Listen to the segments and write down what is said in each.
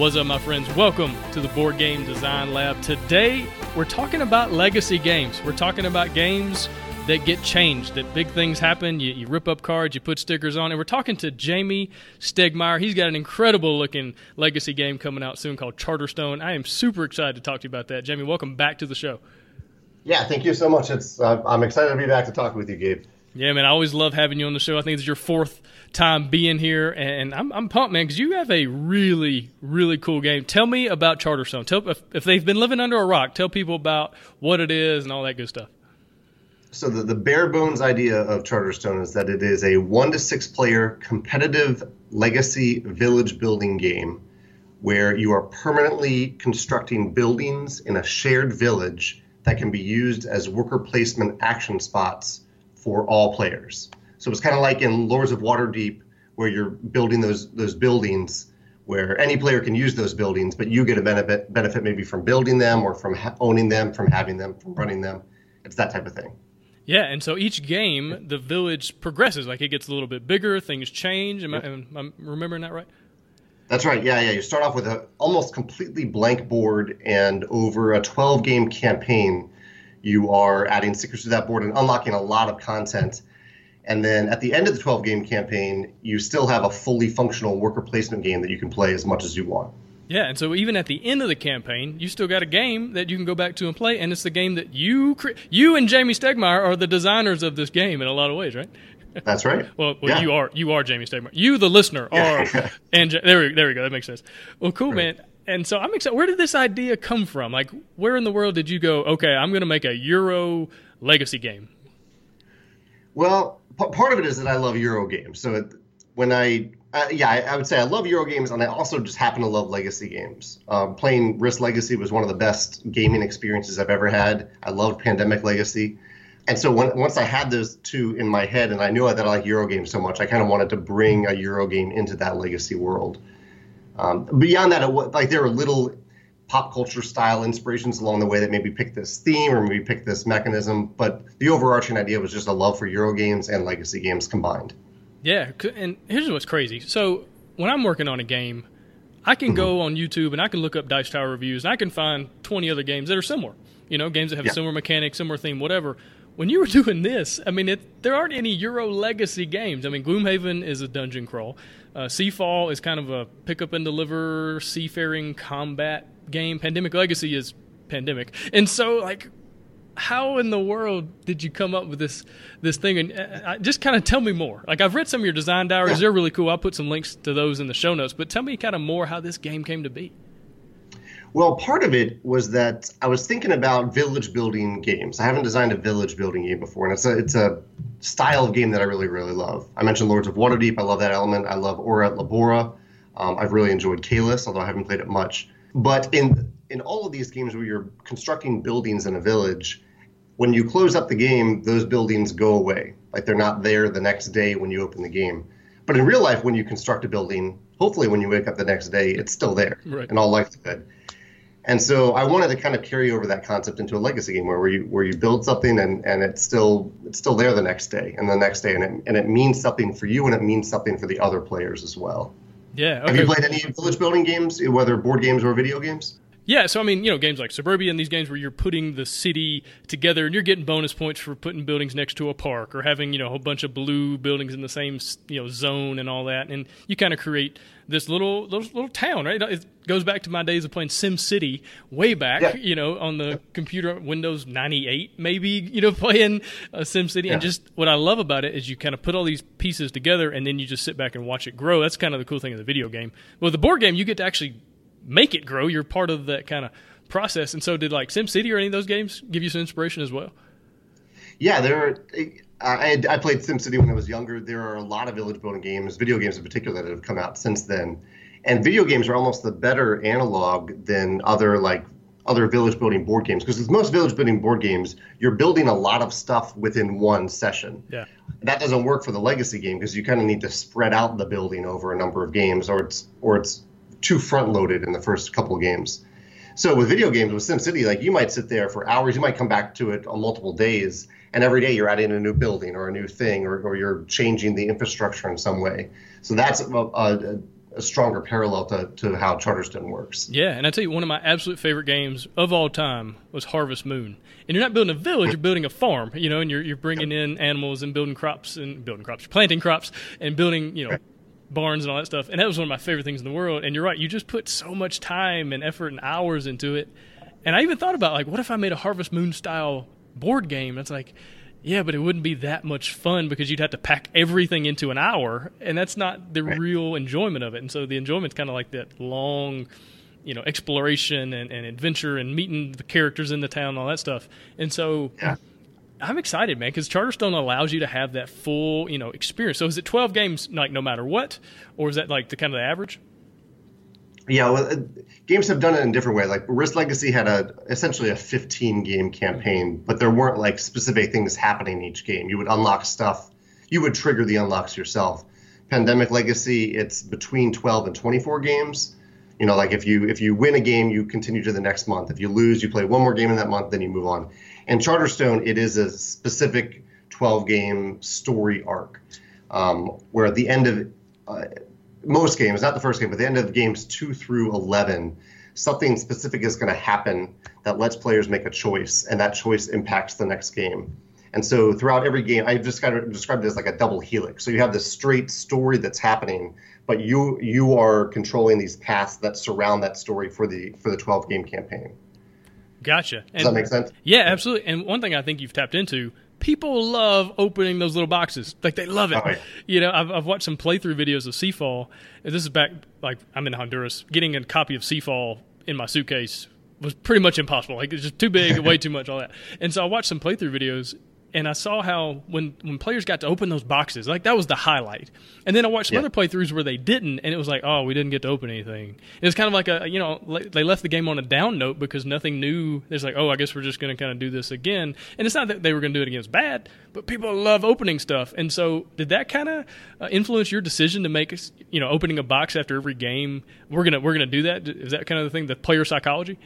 What's up, my friends? Welcome to the Board Game Design Lab. Today, we're talking about legacy games. We're talking about games that get changed, that big things happen. You, you, rip up cards, you put stickers on. And we're talking to Jamie Stegmaier. He's got an incredible looking legacy game coming out soon called Charterstone. I am super excited to talk to you about that. Jamie, welcome back to the show. Yeah, thank you so much. It's uh, I'm excited to be back to talk with you, Gabe. Yeah, man, I always love having you on the show. I think it's your fourth time being here, and I'm, I'm pumped, man, because you have a really, really cool game. Tell me about Charterstone. Tell if, if they've been living under a rock, tell people about what it is and all that good stuff. So the, the bare bones idea of Charterstone is that it is a one to six player competitive legacy village building game where you are permanently constructing buildings in a shared village that can be used as worker placement action spots for all players. So it's kind of like in Lords of Waterdeep, where you're building those those buildings, where any player can use those buildings, but you get a benefit benefit maybe from building them or from ha- owning them, from having them, from running them. It's that type of thing. Yeah, and so each game, the village progresses. Like it gets a little bit bigger, things change. Am, I, am I remembering that right? That's right. Yeah, yeah. You start off with a almost completely blank board, and over a 12 game campaign, you are adding stickers to that board and unlocking a lot of content. And then at the end of the 12 game campaign, you still have a fully functional worker placement game that you can play as much as you want. Yeah, and so even at the end of the campaign, you still got a game that you can go back to and play, and it's the game that you cre- you and Jamie Stegmaier are the designers of this game in a lot of ways, right? That's right. well, well yeah. you are you are Jamie Stegmaier. You, the listener, are and there we, there we go. That makes sense. Well, cool, right. man. And so I'm excited. Where did this idea come from? Like, where in the world did you go? Okay, I'm going to make a Euro legacy game. Well, part of it is that I love Euro games. So it, when I uh, yeah, I, I, would say I love Euro games, and I also just happen to love Legacy games. Um, playing Risk Legacy was one of the best gaming experiences I've ever had. I loved Pandemic Legacy, and so when, once I had those two in my head, and I knew that I like Euro games so much, I kind of wanted to bring a Euro game into that Legacy world. Um, beyond that, it, like there were little pop culture style inspirations along the way that maybe picked this theme or maybe picked this mechanism, but the overarching idea was just a love for Euro games and Legacy games combined. Yeah, and here's what's crazy. So when I'm working on a game, I can mm-hmm. go on YouTube and I can look up Dice Tower reviews and I can find 20 other games that are similar. You know, games that have yeah. similar mechanics, similar theme, whatever. When you were doing this, I mean, it, there aren't any Euro legacy games. I mean, Gloomhaven is a dungeon crawl. Uh, Seafall is kind of a pick up and deliver seafaring combat game. Pandemic Legacy is pandemic, and so like how in the world did you come up with this this thing? And uh, just kind of tell me more. Like I've read some of your design diaries; they're really cool. I'll put some links to those in the show notes. But tell me kind of more how this game came to be. Well, part of it was that I was thinking about village building games. I haven't designed a village building game before, and it's a it's a style of game that I really really love. I mentioned Lords of Waterdeep. I love that element. I love Ora et Labora. Um, I've really enjoyed Caylus, although I haven't played it much. But in in all of these games where you're constructing buildings in a village, when you close up the game, those buildings go away. Like they're not there the next day when you open the game. But in real life, when you construct a building, hopefully when you wake up the next day, it's still there right. in all likelihood. And so I wanted to kind of carry over that concept into a legacy game where, you where you build something and, and it's still it's still there the next day and the next day and it, and it means something for you and it means something for the other players as well. Yeah. Okay. Have you played any village building games, whether board games or video games? Yeah, so I mean, you know, games like Suburbia and these games where you're putting the city together and you're getting bonus points for putting buildings next to a park or having, you know, a whole bunch of blue buildings in the same, you know, zone and all that. And you kind of create this little, little little town, right? It goes back to my days of playing Sim City way back, yeah. you know, on the computer Windows 98 maybe, you know, playing uh, Sim City. Yeah. And just what I love about it is you kind of put all these pieces together and then you just sit back and watch it grow. That's kind of the cool thing of the video game. Well, the board game you get to actually make it grow. You're part of that kind of process. And so, did like SimCity or any of those games give you some inspiration as well? Yeah, there. Are, I, I played SimCity when I was younger. There are a lot of village building games, video games in particular, that have come out since then. And video games are almost the better analog than other like other village building board games because with most village building board games, you're building a lot of stuff within one session. Yeah. That doesn't work for the legacy game because you kind of need to spread out the building over a number of games, or it's or it's too front loaded in the first couple of games. So with video games, with SimCity, like you might sit there for hours, you might come back to it on multiple days, and every day you're adding a new building or a new thing, or, or you're changing the infrastructure in some way. So that's a, a, a stronger parallel to, to how Charterstone works. Yeah, and I tell you, one of my absolute favorite games of all time was Harvest Moon. And you're not building a village; you're building a farm. You know, and you're you're bringing in animals and building crops and building crops, planting crops and building you know barns and all that stuff. And that was one of my favorite things in the world. And you're right; you just put so much time and effort and hours into it. And I even thought about like, what if I made a Harvest Moon style board game? That's like yeah, but it wouldn't be that much fun because you'd have to pack everything into an hour, and that's not the right. real enjoyment of it. And so the enjoyment's kind of like that long, you know, exploration and, and, adventure and meeting the characters in the town and all that stuff. And so yeah. I'm excited, man, because Charterstone allows you to have that full, you know, experience. So is it 12 games, like no matter what, or is that like the kind of the average? Yeah, well, uh, games have done it in different ways. Like Risk Legacy had a essentially a 15 game campaign, but there weren't like specific things happening each game. You would unlock stuff. You would trigger the unlocks yourself. Pandemic Legacy, it's between 12 and 24 games. You know, like if you if you win a game, you continue to the next month. If you lose, you play one more game in that month, then you move on. And Charterstone, it is a specific 12 game story arc, um, where at the end of uh, most games, not the first game, but the end of games two through 11, something specific is going to happen that lets players make a choice, and that choice impacts the next game. And so throughout every game, I've just kind of described it as like a double helix. So you have this straight story that's happening, but you you are controlling these paths that surround that story for the for the 12 game campaign. Gotcha. Does that make sense? Yeah, absolutely. And one thing I think you've tapped into people love opening those little boxes. Like they love it. Oh, yeah. You know, I've, I've watched some playthrough videos of Seafall. This is back like I'm in Honduras. Getting a copy of Seafall in my suitcase was pretty much impossible. Like it's just too big, way too much, all that. And so I watched some playthrough videos, and I saw how when when players got to open those boxes, like that was the highlight. And then I watched some yeah. other playthroughs where they didn't, and it was like, oh, we didn't get to open anything. It was kind of like a you know they left the game on a down note because nothing new. It's like, oh, I guess we're just going to kind of do this again. And it's not that they were going to do it against bad, but people love opening stuff. And so did that kind of uh, influence your decision to make you know opening a box after every game? We're gonna we're gonna do that. Is that kind of the thing, the player psychology?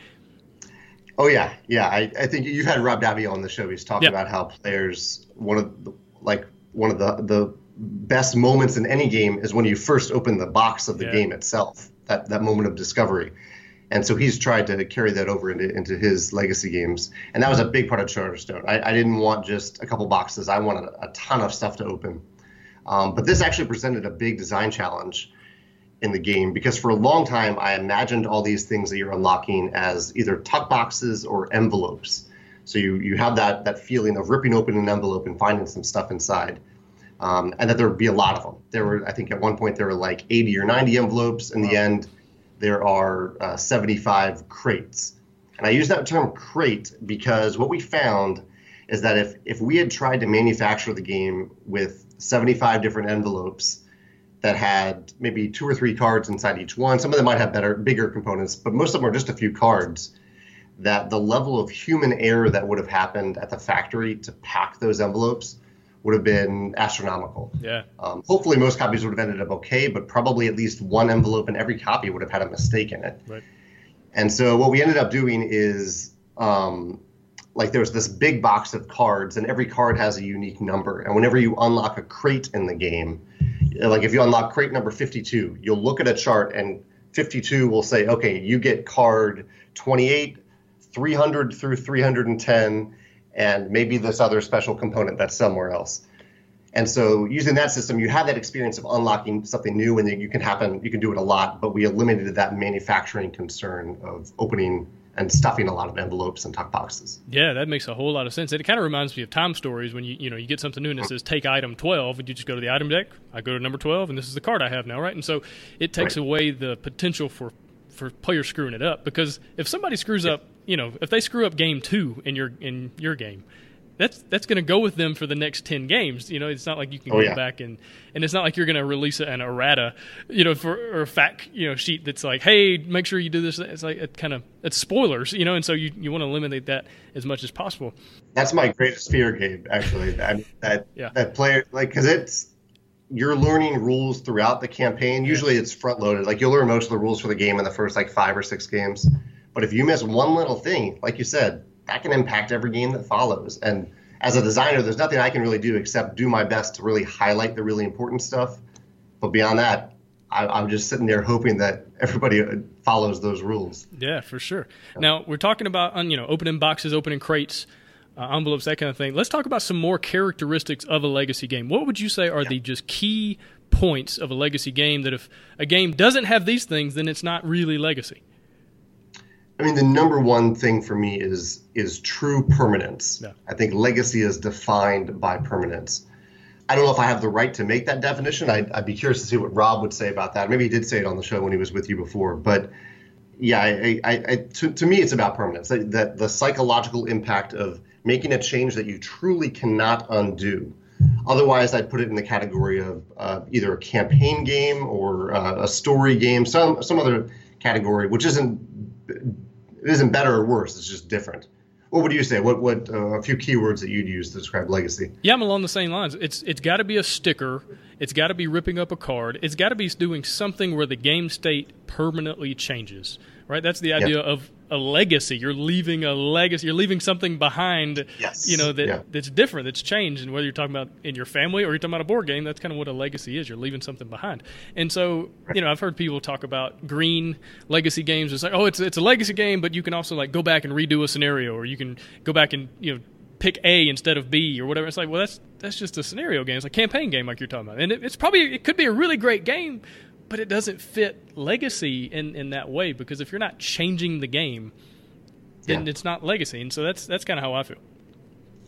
Oh yeah, yeah. I, I think you've had Rob Daviau on the show. He's talked yep. about how players one of the, like one of the the best moments in any game is when you first open the box of the yeah. game itself. That that moment of discovery. And so he's tried to carry that over into, into his legacy games. And that was a big part of Charterstone. I, I didn't want just a couple boxes, I wanted a, a ton of stuff to open. Um, but this actually presented a big design challenge in the game because for a long time I imagined all these things that you're unlocking as either tuck boxes or envelopes. So you you have that that feeling of ripping open an envelope and finding some stuff inside, um, and that there would be a lot of them. There were I think at one point there were like 80 or 90 envelopes. In the end, there are uh, 75 crates. And I use that term crate because what we found is that if if we had tried to manufacture the game with 75 different envelopes that had maybe two or three cards inside each one. Some of them might have better, bigger components, but most of them are just a few cards. That the level of human error that would have happened at the factory to pack those envelopes would have been astronomical. Yeah. Um, hopefully, most copies would have ended up okay, but probably at least one envelope in every copy would have had a mistake in it. Right. And so, what we ended up doing is um, like there's this big box of cards, and every card has a unique number. And whenever you unlock a crate in the game, like if you unlock crate number 52, you'll look at a chart and 52 will say, okay, you get card 28, 300 through 310, and maybe this other special component that's somewhere else. And so using that system, you have that experience of unlocking something new and you can happen, you can do it a lot, but we eliminated that manufacturing concern of opening and stuffing a lot of envelopes and tuck boxes. Yeah, that makes a whole lot of sense. It kind of reminds me of time stories when you you know you get something new and it says take item twelve, and you just go to the item deck. I go to number twelve, and this is the card I have now, right? And so it takes right. away the potential for for players screwing it up because if somebody screws up, you know, if they screw up game two in your in your game, that's that's going to go with them for the next 10 games. You know it's not like you can oh, go yeah. back and and it's not like you're going to release an errata you know for or a fact you know sheet that's like hey make sure you do this. It's like it kind of it's spoilers you know and so you, you want to eliminate that as much as possible. That's my greatest fear gabe actually. That that, yeah. that player like because it's you're learning rules throughout the campaign. Usually it's front loaded like you'll learn most of the rules for the game in the first like five or six games. But if you miss one little thing like you said that can impact every game that follows. And as a designer, there's nothing I can really do except do my best to really highlight the really important stuff. But beyond that, I, am just sitting there hoping that everybody follows those rules. Yeah, for sure. Now we're talking about you know opening boxes, opening crates, uh, envelopes, that kind of thing. Let's talk about some more characteristics of a legacy game. What would you say are yeah. the just key points of a legacy game that if a game doesn't have these things, then it's not really legacy? I mean, the number one thing for me is is true permanence. Yeah. I think legacy is defined by permanence. I don't know if I have the right to make that definition. I'd, I'd, be curious to see what Rob would say about that. Maybe he did say it on the show when he was with you before. But yeah, I, I, I, to, to, me, it's about permanence. That, that the psychological impact of making a change that you truly cannot undo. Otherwise, I'd put it in the category of uh, either a campaign game or uh, a story game, some some other category, which isn't it isn't better or worse. It's just different. What would you say? What what uh, a few keywords that you'd use to describe legacy? Yeah, I'm along the same lines. It's it's got to be a sticker. It's got to be ripping up a card. It's got to be doing something where the game state permanently changes. Right. That's the idea yep. of a legacy. You're leaving a legacy. You're leaving something behind. Yes. You know that yeah. that's different. That's changed. And whether you're talking about in your family or you're talking about a board game, that's kind of what a legacy is. You're leaving something behind. And so, you know, I've heard people talk about green legacy games. It's like, oh, it's it's a legacy game, but you can also like go back and redo a scenario, or you can go back and you know pick A instead of B or whatever. It's like, well, that's that's just a scenario game. It's a campaign game, like you're talking about, and it, it's probably it could be a really great game, but it doesn't fit legacy in, in that way because if you're not changing the game, then yeah. it's not legacy. And so that's that's kind of how I feel.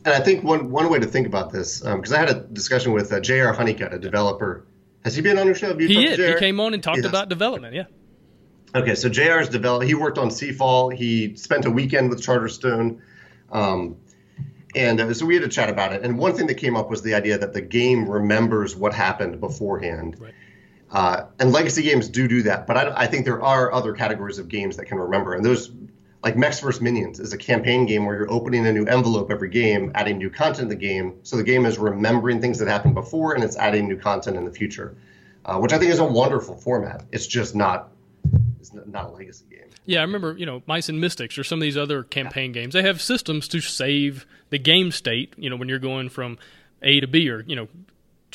And I think one one way to think about this, because um, I had a discussion with uh, J.R. Honeycutt, a developer. Has he been on your show? Have you he is. He came on and talked about development. Yeah. Okay, so JR's developed. He worked on Seafall. He spent a weekend with Charterstone, um, and uh, so we had a chat about it. And one thing that came up was the idea that the game remembers what happened beforehand. Right. Uh, and legacy games do do that, but I, I, think there are other categories of games that can remember, and those like Mechs vs. Minions is a campaign game where you're opening a new envelope every game, adding new content in the game. So the game is remembering things that happened before, and it's adding new content in the future, uh, which I think is a wonderful format. It's just not it's not a legacy game. Yeah, I remember you know Mice and Mystics or some of these other campaign yeah. games. They have systems to save the game state. You know when you're going from A to B or you know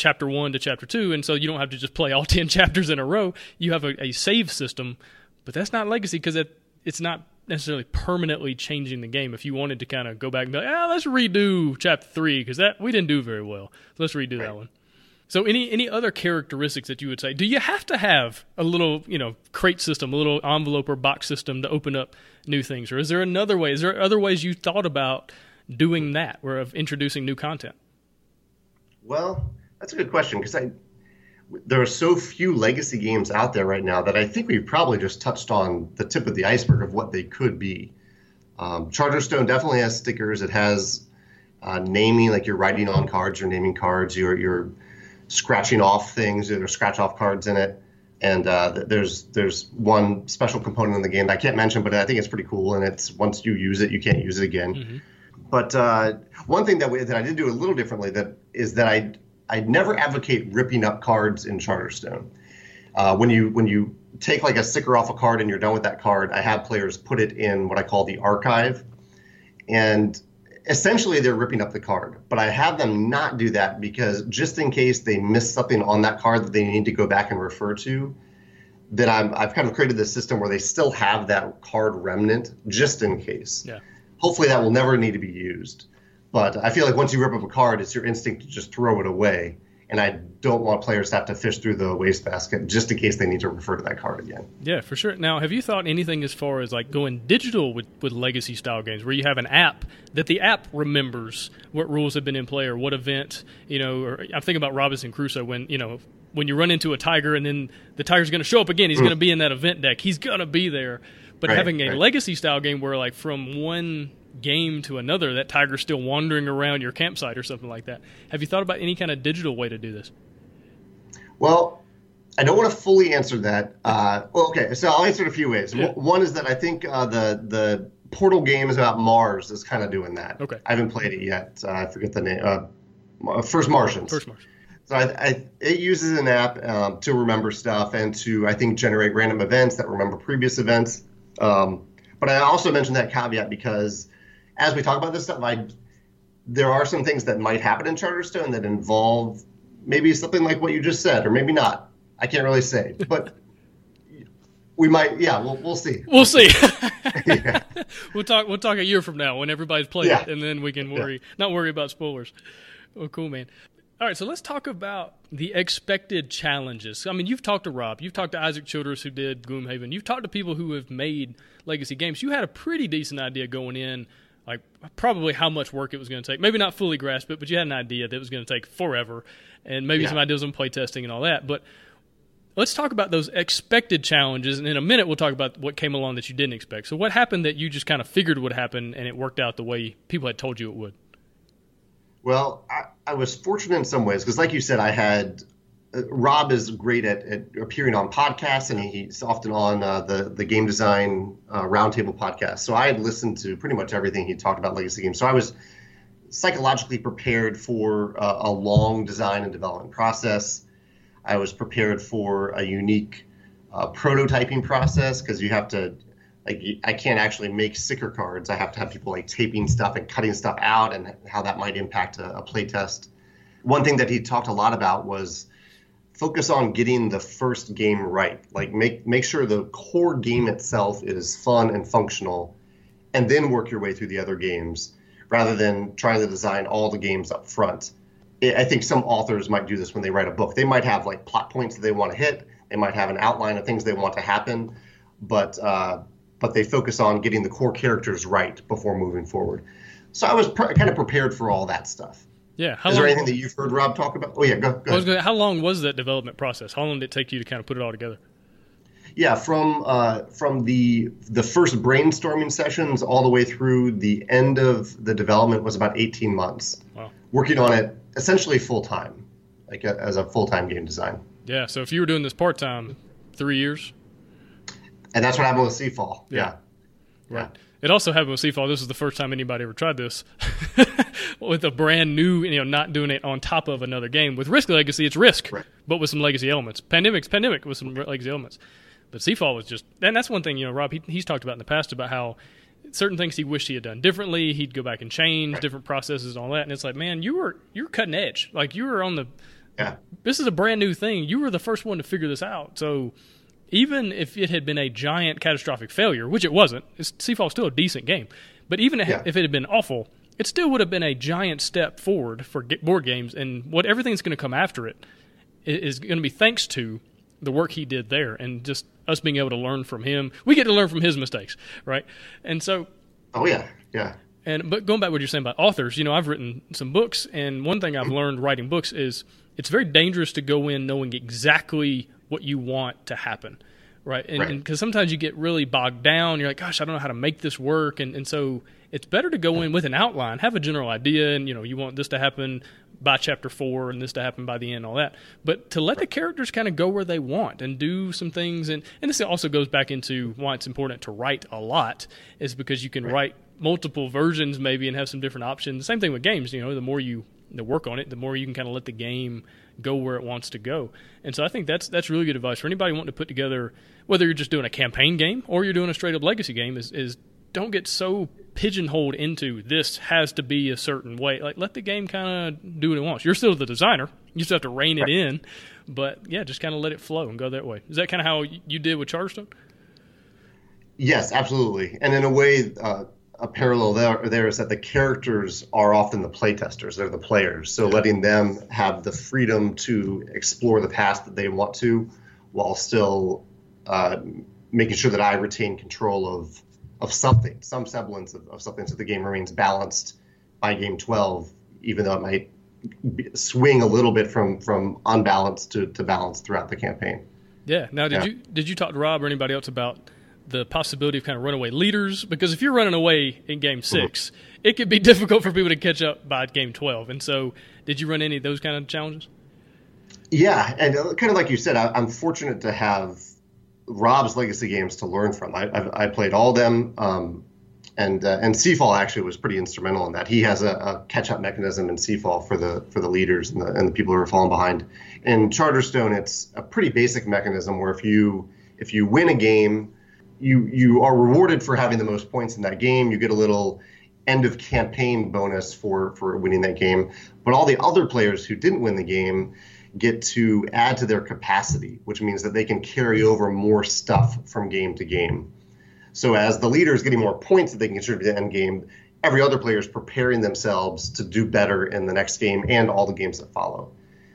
chapter one to chapter two, and so you don't have to just play all ten chapters in a row. You have a, a save system, but that's not legacy because it, it's not necessarily permanently changing the game. If you wanted to kind of go back and be like, ah, let's redo chapter three because that we didn't do very well. So let's redo right. that one. So any any other characteristics that you would say? Do you have to have a little you know crate system, a little envelope or box system to open up new things, or is there another way? Is there other ways you thought about doing that, or of introducing new content? Well, that's a good question because I there are so few legacy games out there right now that I think we've probably just touched on the tip of the iceberg of what they could be. Um, Charterstone definitely has stickers. It has uh, naming, like you're writing on cards, you're naming cards, you're you're scratching off things, there are scratch off cards in it. And uh, there's there's one special component in the game that I can't mention, but I think it's pretty cool. And it's once you use it, you can't use it again. Mm-hmm. But uh, one thing that we, that I did do a little differently that is that I I never advocate ripping up cards in Charterstone. Uh, when you when you take like a sticker off a card and you're done with that card, I have players put it in what I call the archive, and essentially they're ripping up the card. But I have them not do that because just in case they miss something on that card that they need to go back and refer to, that I'm I've kind of created this system where they still have that card remnant just in case. Yeah. Hopefully that will never need to be used. But I feel like once you rip up a card, it's your instinct to just throw it away. And I don't want players to have to fish through the wastebasket just in case they need to refer to that card again. Yeah, for sure. Now, have you thought anything as far as like going digital with, with legacy style games where you have an app that the app remembers what rules have been in play or what event, you know, or I'm thinking about Robinson Crusoe when, you know, when you run into a tiger and then the tiger's going to show up again, he's mm. going to be in that event deck. He's going to be there. But right, having a right. legacy style game where like from one game to another, that tiger's still wandering around your campsite or something like that. Have you thought about any kind of digital way to do this? Well, I don't want to fully answer that. Uh, well, okay, so I'll answer it a few ways. Yeah. One is that I think uh, the the Portal games about Mars is kind of doing that. Okay. I haven't played it yet. Uh, I forget the name. Uh, First Martians. First Martians. So I, I, it uses an app um, to remember stuff and to I think generate random events that remember previous events. Um, but I also mentioned that caveat because as we talk about this stuff, I there are some things that might happen in Charterstone that involve maybe something like what you just said, or maybe not. I can't really say, but we might. Yeah, we'll we'll see. We'll see. yeah. We'll talk. We'll talk a year from now when everybody's played yeah. it, and then we can worry, yeah. not worry about spoilers. Well, cool, man. All right, so let's talk about the expected challenges. I mean, you've talked to Rob, you've talked to Isaac Childress, who did Gloomhaven, you've talked to people who have made legacy games. You had a pretty decent idea going in, like probably how much work it was going to take. Maybe not fully grasp it, but you had an idea that it was going to take forever, and maybe yeah. some ideas on playtesting and all that. But let's talk about those expected challenges, and in a minute we'll talk about what came along that you didn't expect. So, what happened that you just kind of figured would happen, and it worked out the way people had told you it would? Well, I, I was fortunate in some ways because, like you said, I had Rob is great at, at, appearing on podcasts, and he's often on uh, the the game design uh, roundtable podcast. So I had listened to pretty much everything he talked about legacy games. So I was psychologically prepared for uh, a long design and development process. I was prepared for a unique uh, prototyping process because you have to like I can't actually make sticker cards. I have to have people like taping stuff and cutting stuff out and how that might impact a, a play test. One thing that he talked a lot about was focus on getting the first game right. Like make make sure the core game itself is fun and functional, and then work your way through the other games rather than trying to design all the games up front. I think some authors might do this when they write a book. They might have like plot points that they want to hit. They might have an outline of things they want to happen, but uh, but they focus on getting the core characters right before moving forward. So I was pr- kind of prepared for all that stuff. Yeah. How Is long, there anything that you've heard Rob talk about? Oh yeah, go. go gonna, how long was that development process? How long did it take you to kind of put it all together? Yeah, from uh, from the the first brainstorming sessions all the way through the end of the development was about 18 months. Wow. Working on it essentially full time, like a, as a full time game design. Yeah. So if you were doing this part time, three years and that's what happened with Seafall. Yeah. yeah. Right. Yeah. It also happened with Seafall. This was the first time anybody ever tried this with a brand new, you know, not doing it on top of another game. With Risk Legacy, it's Risk, right. but with some legacy elements. Pandemic's Pandemic with some legacy elements. But Seafall was just, and that's one thing, you know, Rob, he, he's talked about in the past about how certain things he wished he had done differently. He'd go back and change right. different processes and all that. And it's like, man, you were, you're cutting edge. Like you were on the, yeah. this is a brand new thing. You were the first one to figure this out. So, even if it had been a giant catastrophic failure, which it wasn't, it's Seafall's still a decent game. But even yeah. if it had been awful, it still would have been a giant step forward for board games. And what everything's going to come after it is going to be thanks to the work he did there and just us being able to learn from him. We get to learn from his mistakes, right? And so. Oh yeah, yeah. And but going back to what you're saying about authors, you know, I've written some books, and one thing I've learned writing books is it's very dangerous to go in knowing exactly what you want to happen right and because sometimes you get really bogged down you're like gosh i don't know how to make this work and, and so it's better to go in with an outline have a general idea and you know you want this to happen by chapter four and this to happen by the end all that but to let the characters kind of go where they want and do some things and and this also goes back into why it's important to write a lot is because you can right. write multiple versions maybe and have some different options the same thing with games you know the more you the work on it the more you can kind of let the game go where it wants to go. And so I think that's that's really good advice for anybody wanting to put together, whether you're just doing a campaign game or you're doing a straight up legacy game, is is don't get so pigeonholed into this has to be a certain way. Like let the game kind of do what it wants. You're still the designer. You still have to rein it in, but yeah, just kind of let it flow and go that way. Is that kind of how you did with Charterstone? Yes, absolutely. And in a way, uh, a parallel there, there is that the characters are often the playtesters; they're the players. So letting them have the freedom to explore the past that they want to, while still uh, making sure that I retain control of of something, some semblance of, of something, so the game remains balanced by game 12, even though it might swing a little bit from from unbalanced to, to balance throughout the campaign. Yeah. Now, did yeah. you did you talk to Rob or anybody else about the possibility of kind of runaway leaders because if you're running away in game mm-hmm. 6 mm-hmm. it could be difficult for people to catch up by game 12 and so did you run any of those kind of challenges yeah and uh, kind of like you said I, am fortunate to have rob's legacy games to learn from i, I've, I played all them um, and uh, and Seafall actually was pretty instrumental in that. He has a, a catch-up mechanism in Seafall for the for the leaders and the, and the people who are falling behind. In Charterstone, it's a pretty basic mechanism where if you if you win a game, you you are rewarded for having the most points in that game. You get a little end of campaign bonus for for winning that game. But all the other players who didn't win the game get to add to their capacity, which means that they can carry over more stuff from game to game. So as the leader is getting more points that they can contribute to the end game, every other player is preparing themselves to do better in the next game and all the games that follow.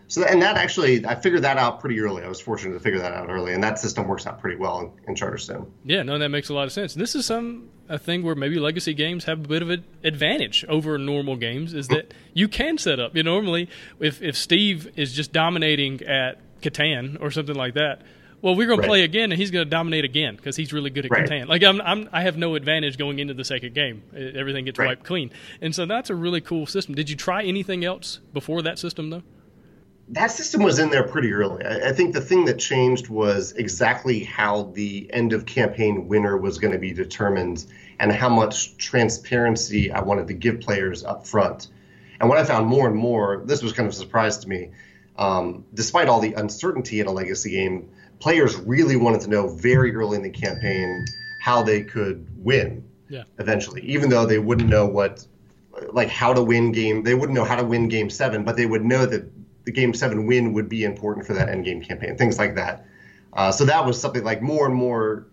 So and that actually, I figured that out pretty early. I was fortunate to figure that out early, and that system works out pretty well in, in Charterstone. Yeah, no, that makes a lot of sense. And This is some a thing where maybe legacy games have a bit of an advantage over normal games is that you can set up. You know, normally, if if Steve is just dominating at Catan or something like that, well, we're going right. to play again, and he's going to dominate again because he's really good at right. Catan. Like I'm, I'm, i have no advantage going into the second game. Everything gets right. wiped clean, and so that's a really cool system. Did you try anything else before that system, though? That system was in there pretty early. I, I think the thing that changed was exactly how the end of campaign winner was going to be determined, and how much transparency I wanted to give players up front. And what I found more and more, this was kind of a surprise to me. Um, despite all the uncertainty in a legacy game, players really wanted to know very early in the campaign how they could win yeah. eventually, even though they wouldn't know what, like how to win game. They wouldn't know how to win game seven, but they would know that the game seven win would be important for that end game campaign, things like that. Uh, so that was something like more and more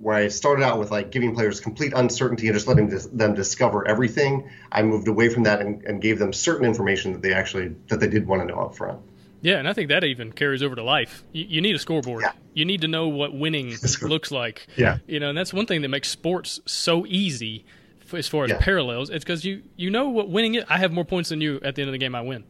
where I started out with like giving players complete uncertainty and just letting them discover everything. I moved away from that and, and gave them certain information that they actually that they did want to know up front. Yeah, and I think that even carries over to life. You, you need a scoreboard. Yeah. You need to know what winning looks like. Yeah. You know, and that's one thing that makes sports so easy as far as yeah. parallels. It's because you you know what winning is. I have more points than you at the end of the game. I win.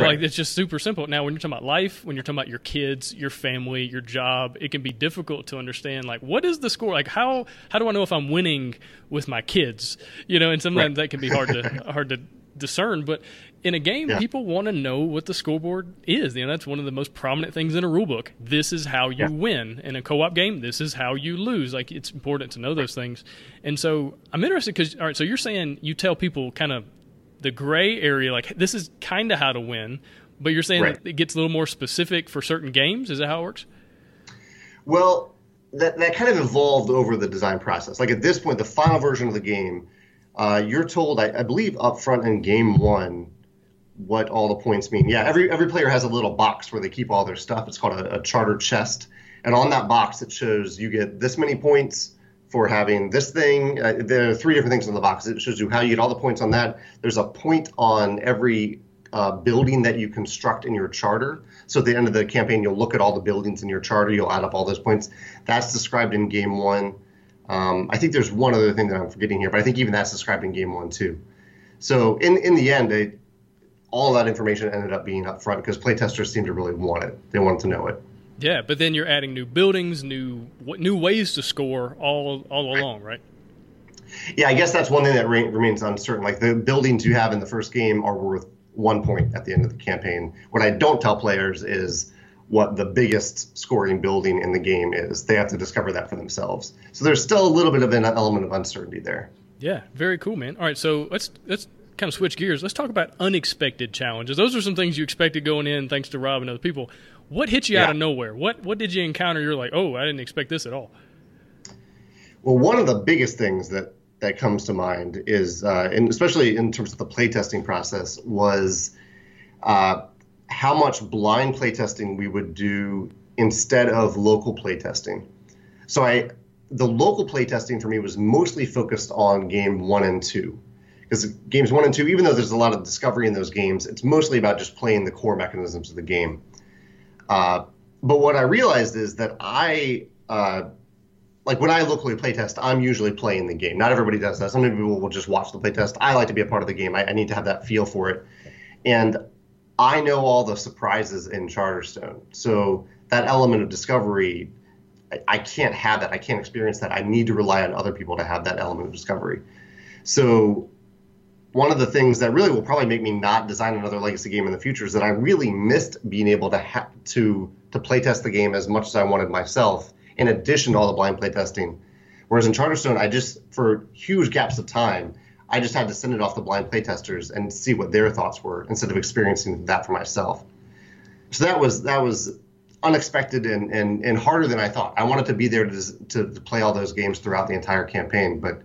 Right. Like it's just super simple. Now, when you're talking about life, when you're talking about your kids, your family, your job, it can be difficult to understand. Like, what is the score? Like, how how do I know if I'm winning with my kids? You know, and sometimes right. that can be hard to hard to discern. But in a game, yeah. people want to know what the scoreboard is. You know, that's one of the most prominent things in a rule book. This is how you yeah. win. In a co-op game, this is how you lose. Like it's important to know those things. And so I'm interested because all right, so you're saying you tell people kind of the gray area, like this is kind of how to win, but you're saying right. it gets a little more specific for certain games. Is that how it works? Well, that that kind of evolved over the design process. Like at this point, the final version of the game. Uh, you're told, I, I believe, up front in game one, what all the points mean. Yeah, every every player has a little box where they keep all their stuff. It's called a, a charter chest, and on that box it shows you get this many points for having this thing. Uh, there are three different things in the box. It shows you how you get all the points on that. There's a point on every uh, building that you construct in your charter. So at the end of the campaign, you'll look at all the buildings in your charter. You'll add up all those points. That's described in game one. Um, I think there's one other thing that I'm forgetting here, but I think even that's described in game one too. So in in the end, it, all that information ended up being up front because playtesters seemed to really want it. They wanted to know it. Yeah, but then you're adding new buildings, new new ways to score all all along, right? Yeah, I guess that's one thing that re- remains uncertain. Like the buildings you have in the first game are worth one point at the end of the campaign. What I don't tell players is what the biggest scoring building in the game is. They have to discover that for themselves. So there's still a little bit of an element of uncertainty there. Yeah, very cool, man. All right, so let's let's kind of switch gears. Let's talk about unexpected challenges. Those are some things you expected going in, thanks to Rob and other people. What hit you yeah. out of nowhere? What what did you encounter? You're like, oh, I didn't expect this at all. Well, one of the biggest things that that comes to mind is, uh, and especially in terms of the playtesting process, was uh, how much blind playtesting we would do instead of local playtesting. So I, the local playtesting for me was mostly focused on game one and two because games one and two, even though there's a lot of discovery in those games, it's mostly about just playing the core mechanisms of the game. Uh, but what I realized is that I, uh, like when I locally playtest, I'm usually playing the game. Not everybody does that. Some people will just watch the playtest. I like to be a part of the game. I, I need to have that feel for it, and I know all the surprises in Charterstone. So that element of discovery I can't have that. I can't experience that. I need to rely on other people to have that element of discovery. So one of the things that really will probably make me not design another legacy game in the future is that I really missed being able to ha- to to playtest the game as much as I wanted myself, in addition to all the blind playtesting. Whereas in Charterstone, I just for huge gaps of time, I just had to send it off to blind playtesters and see what their thoughts were instead of experiencing that for myself. So that was that was unexpected and, and, and harder than I thought. I wanted to be there to, to, play all those games throughout the entire campaign, but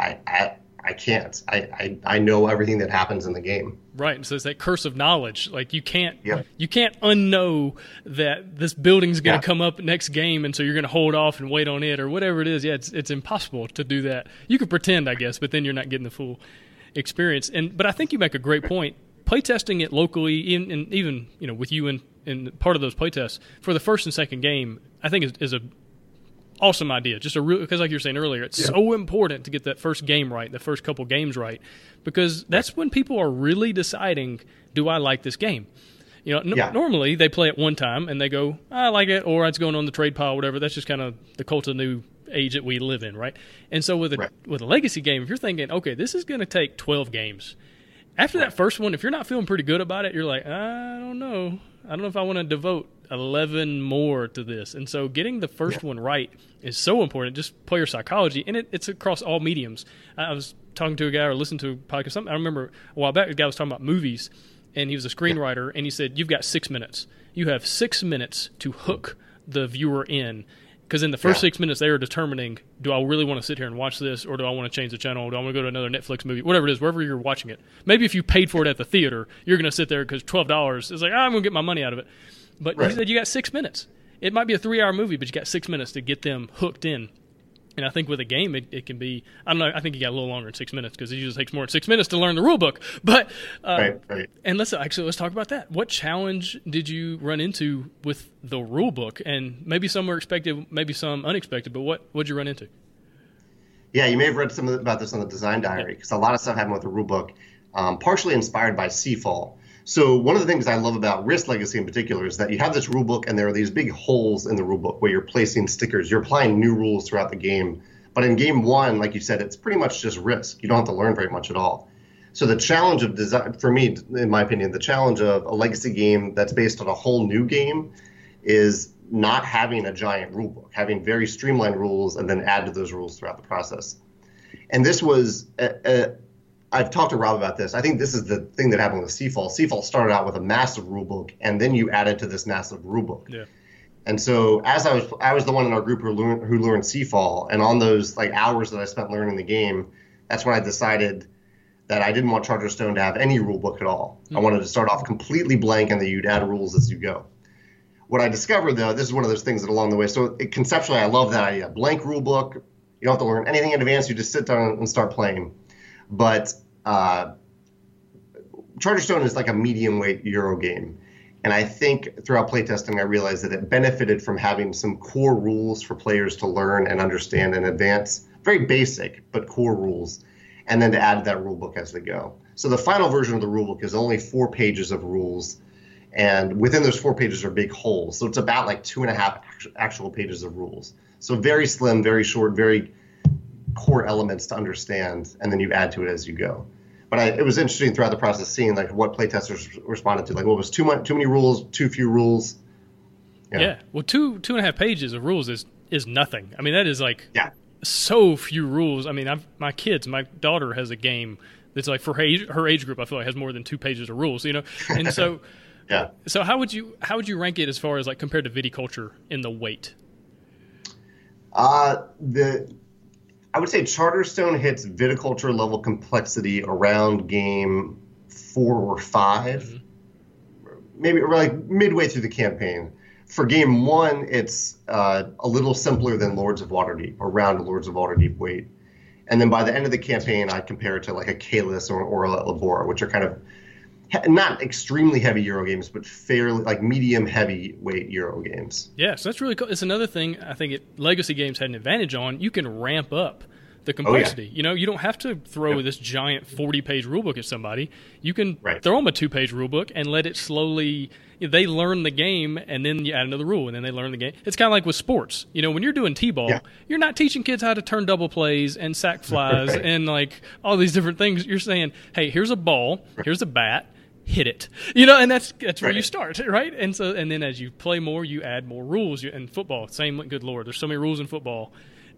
I, I I can't. I, I, I know everything that happens in the game. Right. So it's that curse of knowledge. Like you can't Yep. you can't unknow that this building's going to Yeah. come up next game, and so you're going to hold off and wait on it or whatever it is. Yeah, it's it's impossible to do that. You could pretend, I guess, but then you're not getting the full experience. And but I think you make a great point. Playtesting it locally, in, and even you know with you in in part of those playtests for the first and second game, I think is, is a awesome idea. Just a real because, like you were saying earlier, it's so important to get that first game right, the first couple games right, because that's when people are really deciding, do I like this game? You know, n- Yeah. normally they play it one time and they go, I like it, or it's going on the trade pile, whatever. That's just kind of the cult of new age that we live in, right? And so with a Right. with a legacy game, if you're thinking, okay, this is going to take 12 games. After that first one, if you're not feeling pretty good about it, you're like, I don't know. I don't know if I want to devote 11 more to this. And so getting the first one right is so important, just player psychology. And it, it's across all mediums. I was talking to a guy or listened to a podcast. Something, I remember a while back, a guy was talking about movies, and he was a screenwriter, and he said, You've got six minutes. You have six minutes to hook the viewer in. Because in the first Yeah. six minutes, they are determining: Do I really want to sit here and watch this, or do I want to change the channel? Or do I want to go to another Netflix movie? Whatever it is, wherever you're watching it. Maybe if you paid for it at the theater, you're going to sit there because twelve dollars is like ah, I'm going to get my money out of it. But Right. he said you got six minutes. It might be a three-hour movie, but you got six minutes to get them hooked in. And I think with a game, it, it can be. I don't know. I think you got a little longer than six minutes because it usually takes more than six minutes to learn the rule book. But uh, Right, right. and let's actually let's talk about that. What challenge did you run into with the rule book? And maybe some were expected, maybe some unexpected. But what what'd you run into? Yeah, you may have read some about this on the design diary because a lot of stuff happened with the rulebook, um, partially inspired by Seafall. So one of the things I love about Risk Legacy in particular is that you have this rulebook and there are these big holes in the rulebook where you're placing stickers. You're applying new rules throughout the game. But in game one, like you said, it's pretty much just Risk. You don't have to learn very much at all. So the challenge of design, for me, in my opinion, the challenge of a legacy game that's based on a whole new game is not having a giant rule book, having very streamlined rules, and then add to those rules throughout the process. And this was, a, uh, I've talked to Rob about this. I think this is the thing that happened with Seafall. Seafall started out with a massive rule book, and then you added to this massive rule book. Yeah. And so as I was, I was the one in our group who learned, who learned Seafall, and on those like hours that I spent learning the game, that's when I decided that I didn't want Charterstone to have any rule book at all. I hmm. wanted to start off completely blank, and that you'd add rules as you go. What I discovered though, this is one of those things that along the way. So it, conceptually, I love that idea. Blank rule book. You don't have to learn anything in advance. You just sit down and start playing. But uh, Charterstone is like a medium weight Euro game. And I think throughout playtesting, I realized that it benefited from having some core rules for players to learn and understand and advance. Very basic, but core rules. And then to add that rule book as they go. So the final version of the rule book is only four pages of rules. And within those four pages are big holes. So it's about like two and a half actual pages of rules. So very slim, very short, very core elements to understand. And then you add to it as you go but I, it was interesting throughout the process seeing like what playtesters responded to. Like, what was too much, too many rules, too few rules. Know? Yeah. Well, two two and a half pages of rules is is nothing. I mean, that is like Yeah. so few rules. I mean, I've my kids, my daughter has a game that's like for her age, her age group. I feel like has more than two pages of rules. You know, and so Yeah. so how would you how would you rank it as far as like compared to viticulture in the weight? Uh, the I would say Charterstone hits viticulture level complexity around game four or 5 maybe or like midway through the campaign. For game one, it's uh, a little simpler than Lords of Waterdeep, around Lords of Waterdeep weight. And then by the end of the campaign, I compare it to like a Caylus or an Ora et Labora, which are kind of not extremely heavy Euro games, but fairly like medium heavy weight Euro games. Yeah, so that's really cool. It's another thing I think it, legacy games had an advantage on. You can ramp up the complexity. Oh, yeah. You know, you don't have to throw this giant 40 page rulebook at somebody. You can right. throw them a two page rulebook and let it slowly. They learn the game, and then you add another rule, and then they learn the game. It's kind of like with sports. You know, when you're doing t-ball, yeah. you're not teaching kids how to turn double plays and sac flies right. and like all these different things. You're saying, hey, here's a ball, here's a bat, hit it. You know, and that's that's where right. you start, right? And so and then as you play more, you add more rules. you, And football, same. Good lord, there's so many rules in football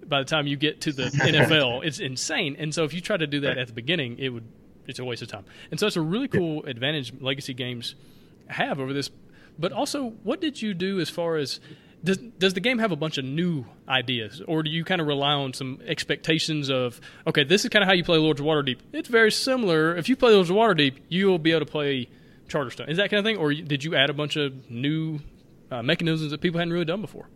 by the time you get to the NFL, it's insane. And so if you try to do that right. at the beginning, it would it's a waste of time. And so it's a really cool yeah. advantage legacy games have over this. But also, what did you do as far as does does the game have a bunch of new ideas, or do you kind of rely on some expectations of okay, this is kind of how you play Lords of Waterdeep? It's very similar. If you play Lords of Waterdeep, you'll be able to play Charterstone. Is that kind of thing, or did you add a bunch of new uh, mechanisms that people hadn't really done before?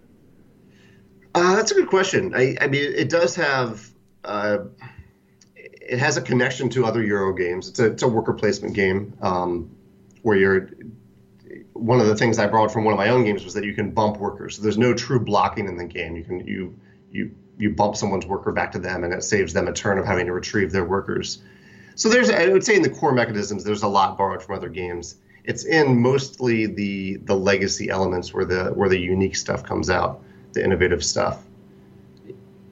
Uh, that's a good question. I, I mean, it does have uh, it has a connection to other Euro games. It's a, it's a worker placement game um, where you're. One of the things I borrowed from one of my own games was that you can bump workers. So there's no true blocking in the game. You can you you you bump someone's worker back to them, and it saves them a turn of having to retrieve their workers. So there's I would say in the core mechanisms, there's a lot borrowed from other games. It's in mostly the the legacy elements where the where the unique stuff comes out the innovative stuff.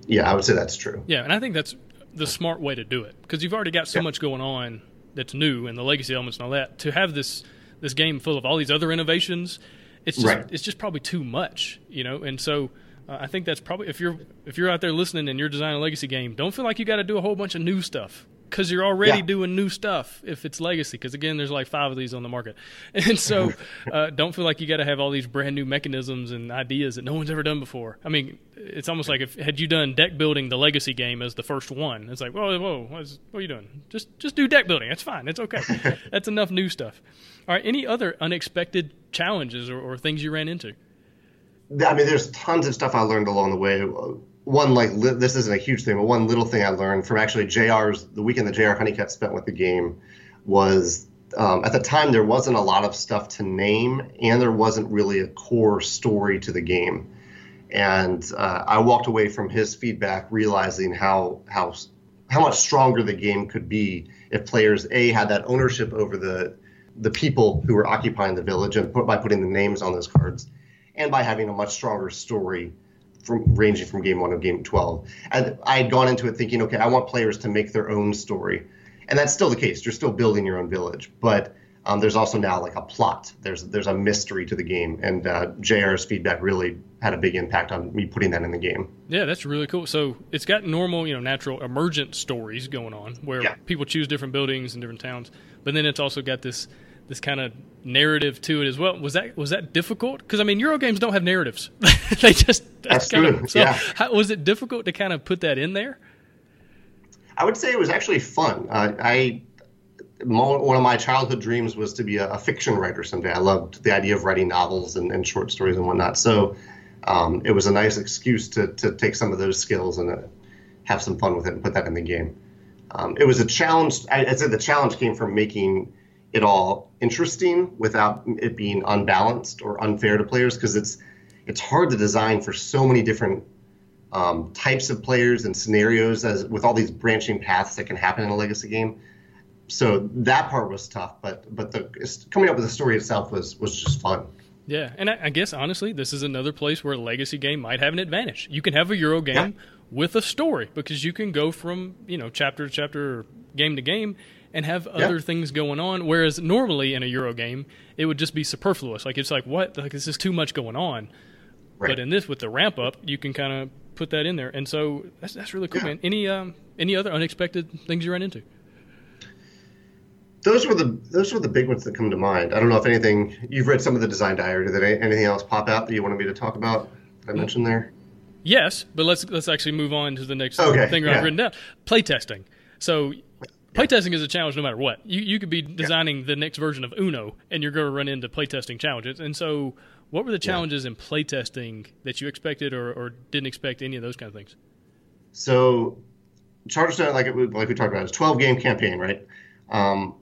Yeah, I would say that's true. Yeah, and I think that's the smart way to do it because you've already got so yeah. much going on that's new and the legacy elements and all that. To have this this game full of all these other innovations, it's just right. it's just probably too much, you know. And so uh, I think that's probably if you're if you're out there listening and you're designing a legacy game, don't feel like you got to do a whole bunch of new stuff because you're already yeah. doing new stuff if it's legacy because again there's like five of these on the market and so uh, don't feel like you got to have all these brand new mechanisms and ideas that no one's ever done before i mean it's almost like if had you done deck building the legacy game as the first one it's like whoa whoa what are you doing just just do deck building that's fine it's okay that's enough new stuff right any other unexpected challenges or, or things you ran into I mean, there's tons of stuff I learned along the way one like li- this isn't a huge thing, but one little thing I learned from actually JR's the weekend that JR Honeycutt spent with the game was um, at the time there wasn't a lot of stuff to name and there wasn't really a core story to the game. And uh, I walked away from his feedback realizing how how how much stronger the game could be if players a had that ownership over the the people who were occupying the village and put, by putting the names on those cards, and by having a much stronger story from ranging from game one to game 12. And I had gone into it thinking, okay, I want players to make their own story. And that's still the case. You're still building your own village. But um, there's also now like a plot. There's there's a mystery to the game. And uh, JR's feedback really had a big impact on me putting that in the game. Yeah, that's really cool. So it's got normal, you know, natural emergent stories going on where yeah. people choose different buildings and different towns. But then it's also got this this kind of narrative to it as well. Was that was that difficult? Because I mean, Euro games don't have narratives; they just that's, true. Of, so yeah. How, was it difficult to kind of put that in there? I would say it was actually fun. Uh, I one of my childhood dreams was to be a, a, fiction writer someday. I loved the idea of writing novels and, and short stories and whatnot. So um, it was a nice excuse to to take some of those skills and uh, have some fun with it and put that in the game. Um, it was a challenge. I, I'd say the challenge came from making it all interesting without it being unbalanced or unfair to players because it's it's hard to design for so many different um, types of players and scenarios as with all these branching paths that can happen in a legacy game. So that part was tough, but but the coming up with the story itself was was just fun. Yeah, and I, I guess honestly, this is another place where a legacy game might have an advantage. You can have a Euro game yeah. with a story because you can go from you know chapter to chapter, game to game, and have other things going on. Whereas normally in a Euro game, it would just be superfluous. Like it's like what? Like this is too much going on. Right. But in this, with the ramp up, you can kind of put that in there, and so that's that's really cool, yeah. man. Any um any other unexpected things you run into? Those were the those were the big ones that come to mind. I don't know if anything you've read some of the design diary. Did anything else pop out that you wanted me to talk about? That I mentioned there. Yes, but let's let's actually move on to the next okay, thing yeah. I've written down. Playtesting. So playtesting is a challenge no matter what. You you could be designing yeah. the next version of Uno, and you're going to run into playtesting challenges. And so, what were the challenges yeah. in playtesting that you expected or, or didn't expect any of those kind of things? So, Charterstone, like like we talked about, it's 12 game campaign, right? Um,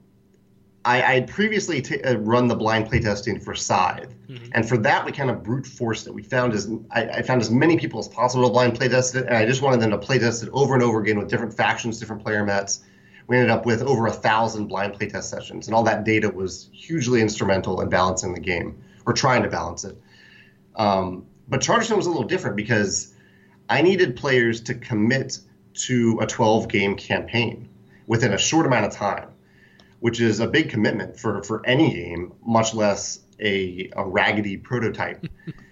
I, I had previously t- uh, run the blind playtesting for Scythe, mm-hmm. and for that we kind of brute forced it. We found as I, I, found as many people as possible to blind playtest it, and I just wanted them to playtest it over and over again with different factions, different player mats. We ended up with over a thousand blind playtest sessions, and all that data was hugely instrumental in balancing the game or trying to balance it. Um, but Charterstone was a little different because I needed players to commit to a 12 game campaign within a short amount of time which is a big commitment for, for any game, much less a, a raggedy prototype.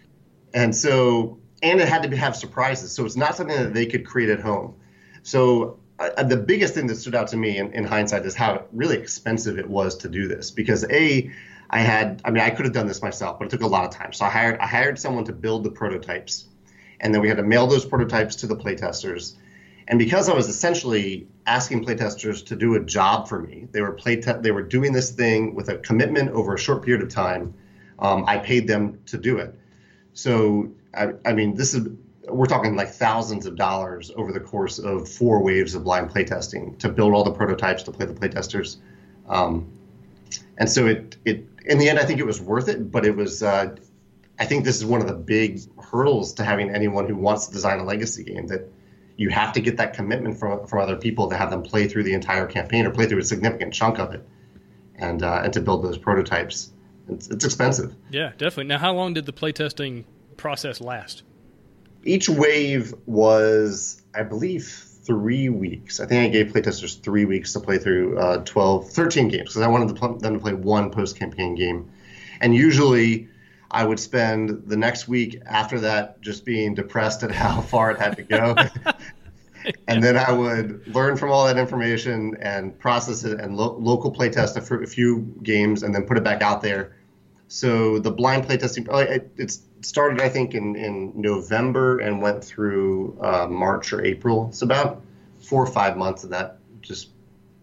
and so, and it had to have surprises. So it's not something that they could create at home. So uh, the biggest thing that stood out to me in, in hindsight is how really expensive it was to do this because a I had I mean I could have done this myself but it took a lot of time so I hired I hired someone to build the prototypes and then we had to mail those prototypes to the playtesters and because I was essentially asking playtesters to do a job for me, they were play te- they were doing this thing with a commitment over a short period of time. Um, I paid them to do it. So I, I mean, this is we're talking like thousands of dollars over the course of four waves of blind playtesting to build all the prototypes to play the playtesters. Um, and so it it in the end, I think it was worth it, but it was. Uh, I think this is one of the big hurdles to having anyone who wants to design a legacy game that you have to get that commitment from from other people to have them play through the entire campaign or play through a significant chunk of it, and uh, and to build those prototypes. It's, it's expensive. Yeah, definitely. Now, how long did the playtesting process last? Each wave was, I believe, three weeks. I think I gave playtesters three weeks to play through uh, 12, 13 games because I wanted them to play one post campaign game. And usually I would spend the next week after that just being depressed at how far it had to go. and then I would learn from all that information and process it and lo- local play test a, a few games and then put it back out there. So the blind playtesting, oh, it, it started, I think, in, in November and went through uh, March or April. It's about four or five months of that, just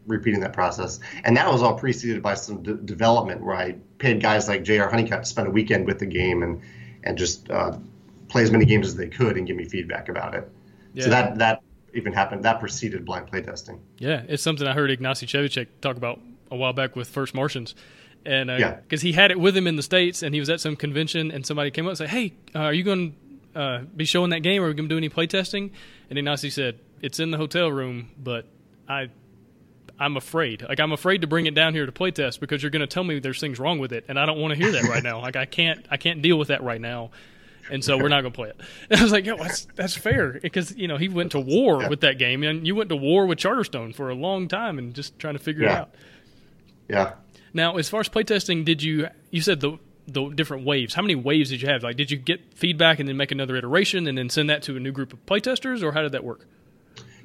repeating that process. And that was all preceded by some d- development where I paid guys like J.R. Honeycutt to spend a weekend with the game and and just uh, play as many games as they could and give me feedback about it. Yeah. So that that even happened. That preceded blind playtesting. Yeah, it's something I heard Ignacy Trzewiczek talk about a while back with First Martians. And uh, yeah, because he had it with him in the states, and he was at some convention, and somebody came up and said, "Hey, uh, are you going to uh, be showing that game? Or are we going to do any playtesting?" And Ignacy said, "It's in the hotel room, but I I'm afraid. Like I'm afraid to bring it down here to playtest because you're going to tell me there's things wrong with it, and I don't want to hear that right now. Like I can't, I can't deal with that right now, and so we're not going to play it. And I was like, yo, that's that's fair because you know he went to war yeah. with that game, and you went to war with Charterstone for a long time, and just trying to figure yeah. it out. Yeah. Now, as far as playtesting, did you you said the the different waves? How many waves did you have? Like, did you get feedback and then make another iteration and then send that to a new group of playtesters, or how did that work?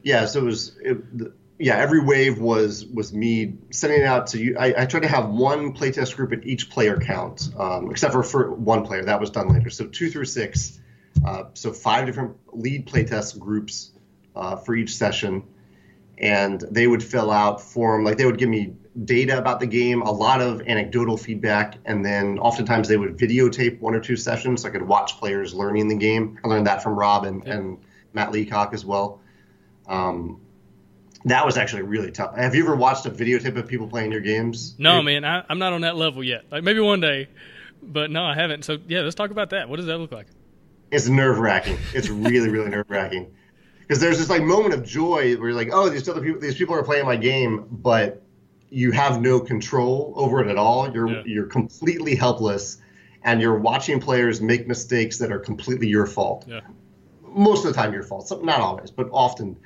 Yeah, so it was it, the, yeah, every wave was was me sending it out to you. I, I tried to have one playtest group at each player count, um, except for, for one player. That was done later. So two through six. Uh, so five different lead playtest groups uh, for each session, and they would fill out form like they would give me data about the game, a lot of anecdotal feedback, and then oftentimes they would videotape one or two sessions so I could watch players learning the game. I learned that from Rob and, and Matt Leacock as well. Um, that was actually really tough. Have you ever watched a videotape of people playing your games? No, man, I, am not on that level yet. Like maybe one day, but no, I haven't. So yeah, let's talk about that. What does that look like? It's nerve wracking. It's really, really nerve wracking because there's this like moment of joy where you're like, oh, these other people, these people are playing my game, but you have no control over it at all. You're yeah. you're completely helpless, and you're watching players make mistakes that are completely your fault. Yeah. Most of the time, your fault. not always, but often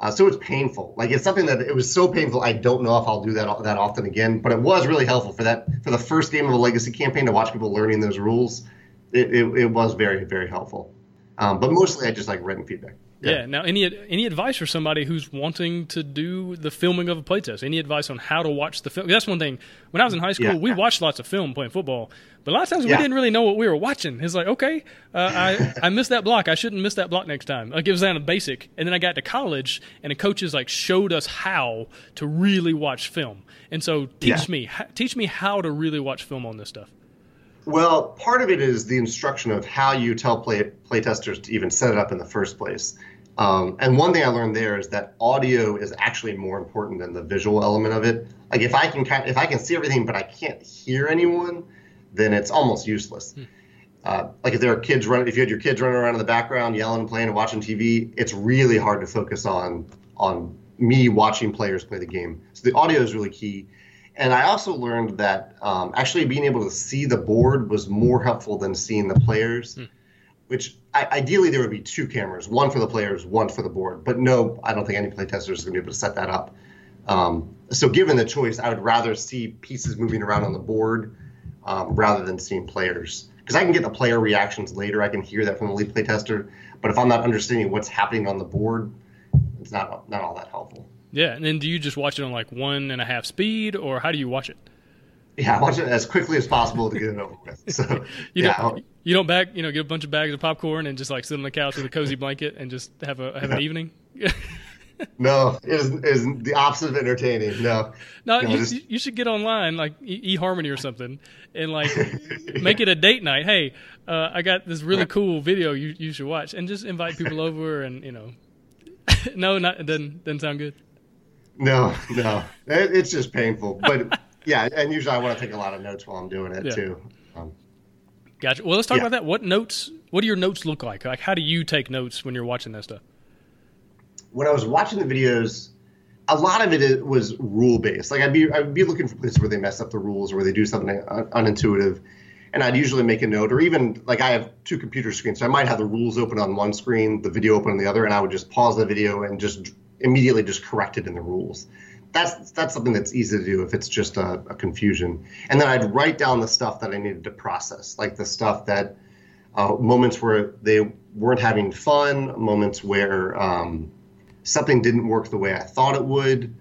uh, so it's painful. Like it's something that it was so painful. I don't know if I'll do that that often again. But it was really helpful for that for the first game of a legacy campaign to watch people learning those rules. It, it, it was very very helpful. Um, but mostly I just like written feedback. Yeah. yeah. Now, any any advice for somebody who's wanting to do the filming of a playtest? Any advice on how to watch the film? That's one thing. When I was in high school, yeah. we watched lots of film playing football, but a lot of times yeah. we didn't really know what we were watching. It's like, okay, uh, I I missed that block. I shouldn't miss that block next time. Like it was down a basic, and then I got to college, and the coaches like showed us how to really watch film. And so, teach me teach me how to really watch film on this stuff. Well, part of it is the instruction of how you tell play playtesters to even set it up in the first place Um, and one thing I learned there is that audio is actually more important than the visual element of it. Like if I can if I can see everything but I can't hear anyone, then it's almost useless. Hmm. Uh, like if there are kids running, if you had your kids running around in the background yelling and playing and watching TV, it's really hard to focus on on me watching players play the game. So the audio is really key. And I also learned that um, actually being able to see the board was more helpful than seeing the players. Hmm which I, ideally there would be two cameras, one for the players, one for the board. But no, I don't think any playtester is going to be able to set that up. Um, so given the choice, I would rather see pieces moving around on the board um, rather than seeing players. Because I can get the player reactions later. I can hear that from the lead playtester. But if I'm not understanding what's happening on the board, it's not not all that helpful. Yeah, and then do you just watch it on like one and a half speed, or how do you watch it? Yeah, I watch it as quickly as possible to get it over with. So you yeah, don't, you don't back, you know, get a bunch of bags of popcorn and just like sit on the couch with a cozy blanket and just have a have an evening. no, it is, it is the opposite of entertaining. No, no, no you, just... you should get online like eHarmony or something and like make it a date night. Hey, uh, I got this really cool video you you should watch, and just invite people over and you know. no, not it doesn't doesn't sound good. No, no, it, it's just painful, but yeah, and usually I want to take a lot of notes while I'm doing it yeah. too. Gotcha. Well, let's talk yeah. about that. What notes? What do your notes look like? Like, how do you take notes when you're watching that stuff? When I was watching the videos, a lot of it was rule based. Like I'd be I'd be looking for places where they mess up the rules or where they do something unintuitive, and I'd usually make a note. Or even like I have two computer screens, so I might have the rules open on one screen, the video open on the other, and I would just pause the video and just immediately just correct it in the rules that's that's something that's easy to do if it's just a, a, confusion. And then I'd write down the stuff that I needed to process, like the stuff that uh, moments where they weren't having fun, moments where um, something didn't work the way I thought it would.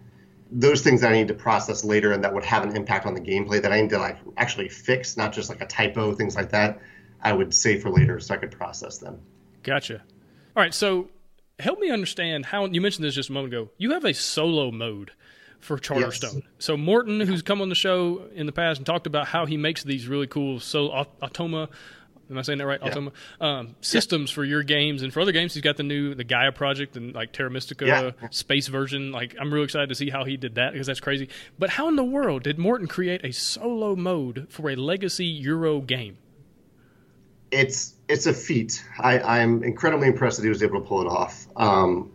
Those things that I need to process later and that would have an impact on the gameplay that I need to like actually fix, not just like a typo, things like that. I would save for later so I could process them. Gotcha. All right, so help me understand how you mentioned this just a moment ago. You have a solo mode for Charterstone. Yes. So Morten, who's come on the show in the past and talked about how he makes these really cool so Automa. Am I saying that right? Yeah. Automa um, systems yeah. for your games and for other games. He's got the new the Gaia project and like Terra Mystica yeah. space version. Like I'm really excited to see how he did that because that's crazy. But how in the world did Morten create a solo mode for a legacy Euro game? It's it's a feat. I, I'm incredibly impressed that he was able to pull it off. Um,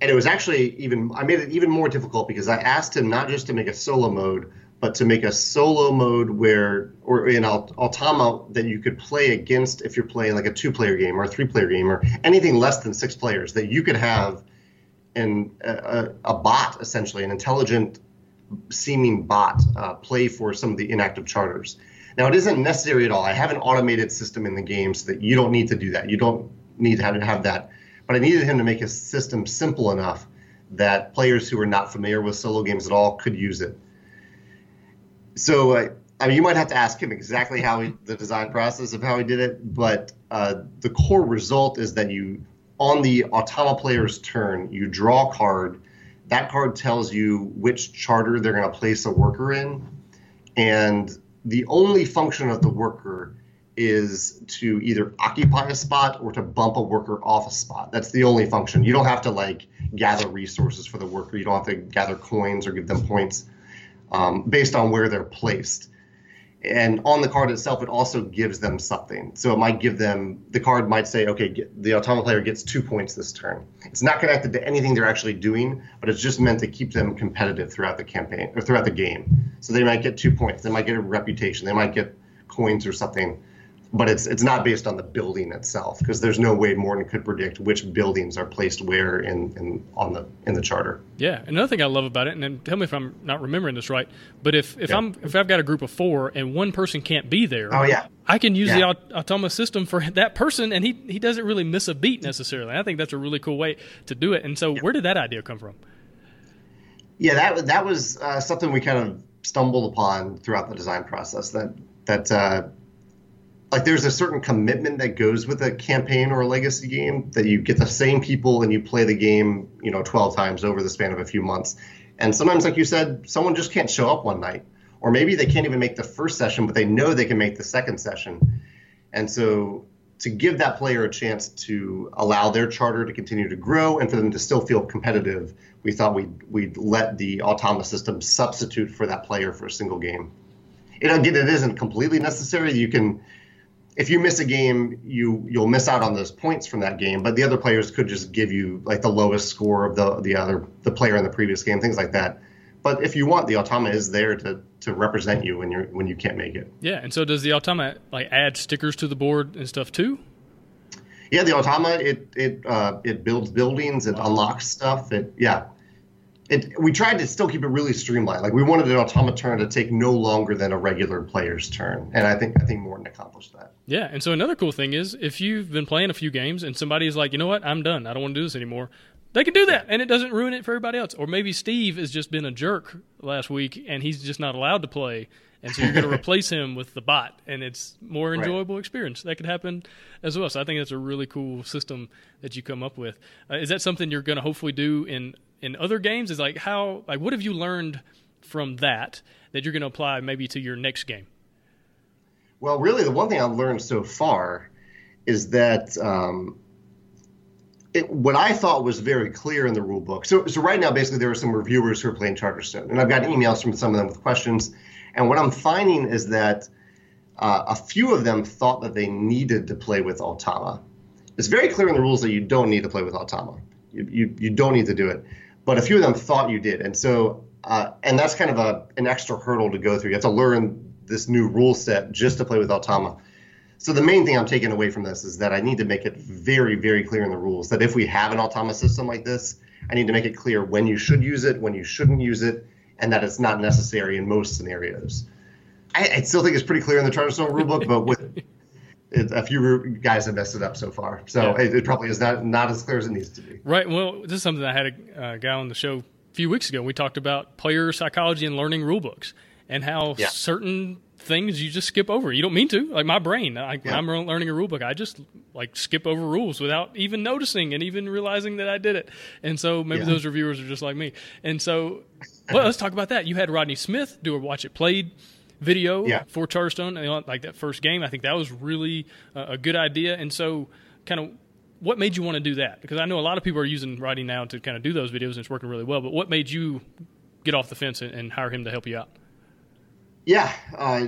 and it was actually even I made it even more difficult because I asked him not just to make a solo mode, but to make a solo mode where or in Automa that you could play against if you're playing like a two-player game or a three-player game or anything less than six players that you could have and a, a, bot essentially an intelligent seeming bot uh, play for some of the inactive charters. Now it isn't necessary at all. I have an automated system in the game so that you don't need to do that. You don't need to have, to have that but I needed him to make his system simple enough that players who are not familiar with solo games at all could use it. So, uh, I mean, you might have to ask him exactly how he, the design process of how he did it, but uh, the core result is that you, on the Automa player's turn, you draw a card. That card tells you which charter they're going to place a worker in, and the only function of the worker is to either occupy a spot or to bump a worker off a spot. That's the only function. You don't have to like gather resources for the worker. You don't have to gather coins or give them points um, based on where they're placed. And on the card itself, it also gives them something. So it might give them the card might say, okay, get, the Automa player gets two points this turn. It's not connected to anything they're actually doing, but it's just meant to keep them competitive throughout the campaign or throughout the game. So they might get two points. They might get a reputation. They might get coins or something but it's it's not based on the building itself because there's no way Morten could predict which buildings are placed where in, in on the in the charter. Yeah, another thing I love about it, and then tell me if I'm not remembering this right, but if if yeah. I'm if I've got a group of four and one person can't be there, oh yeah, I can use yeah. the Automa system for that person, and he he doesn't really miss a beat necessarily. I think that's a really cool way to do it. And so, yeah. where did that idea come from? Yeah, that that was uh, something we kind of stumbled upon throughout the design process. That that uh, like there's a certain commitment that goes with a campaign or a legacy game that you get the same people and you play the game you know 12 times over the span of a few months and sometimes like you said someone just can't show up one night or maybe they can't even make the first session but they know they can make the second session and so to give that player a chance to allow their charter to continue to grow and for them to still feel competitive, we thought we'd, we'd let the Automa system substitute for that player for a single game. It, again, it isn't completely necessary. You can, if you miss a game, you you'll miss out on those points from that game. But the other players could just give you like the lowest score of the the other the player in the previous game, things like that. But if you want, the Automa is there to to represent you when you're when you can't make it. Yeah, and so does the Automa like add stickers to the board and stuff too? Yeah, the Automa it it uh, it builds buildings, it unlocks stuff. It yeah, it we tried to still keep it really streamlined. Like we wanted an Automa turn to take no longer than a regular player's turn, and I think I think Morten accomplished that. Yeah, and so another cool thing is if you've been playing a few games and somebody's like, you know what, I'm done, I don't want to do this anymore. They can do that, and it doesn't ruin it for everybody else. Or maybe Steve has just been a jerk last week, and he's just not allowed to play, and so you're going to replace him with the bot, and it's more enjoyable right. experience. That could happen as well. So I think that's a really cool system that you come up with. Uh, is that something you're going to hopefully do in in other games? Is like how like what have you learned from that that you're going to apply maybe to your next game? Well, really, the one thing I've learned so far is that. Um, it, what I thought was very clear in the rule book. So, so right now, basically, there are some reviewers who are playing Charterstone, and I've got emails from some of them with questions. And what I'm finding is that uh, a few of them thought that they needed to play with Automa. It's very clear in the rules that you don't need to play with Automa. You, you, you don't need to do it. But a few of them thought you did. And so, uh, and that's kind of a, an extra hurdle to go through. You have to learn this new rule set just to play with Automa. So the main thing I'm taking away from this is that I need to make it very, very clear in the rules that if we have an Automa system like this, I need to make it clear when you should use it, when you shouldn't use it, and that it's not necessary in most scenarios. I, I still think it's pretty clear in the Charterstone rulebook, but with it, a few guys have messed it up so far. So yeah. it, it, probably is not not as clear as it needs to be. Right. Well, this is something I had a uh, guy on the show a few weeks ago. We talked about player psychology and learning rule books and how yeah. certain things you just skip over. You don't mean to. Like my brain, I, yeah. I'm learning a rule book. I just like skip over rules without even noticing and even realizing that I did it. And so maybe those reviewers are just like me. And so, well, let's talk about that. You had Rodney Smith do a watch it played video yeah. for Charterstone, like that first game. I think that was really a good idea. And so, kind of, what made you want to do that? Because I know a lot of people are using Rodney now to kind of do those videos, and it's working really well. But what made you get off the fence and, and hire him to help you out? Yeah, uh,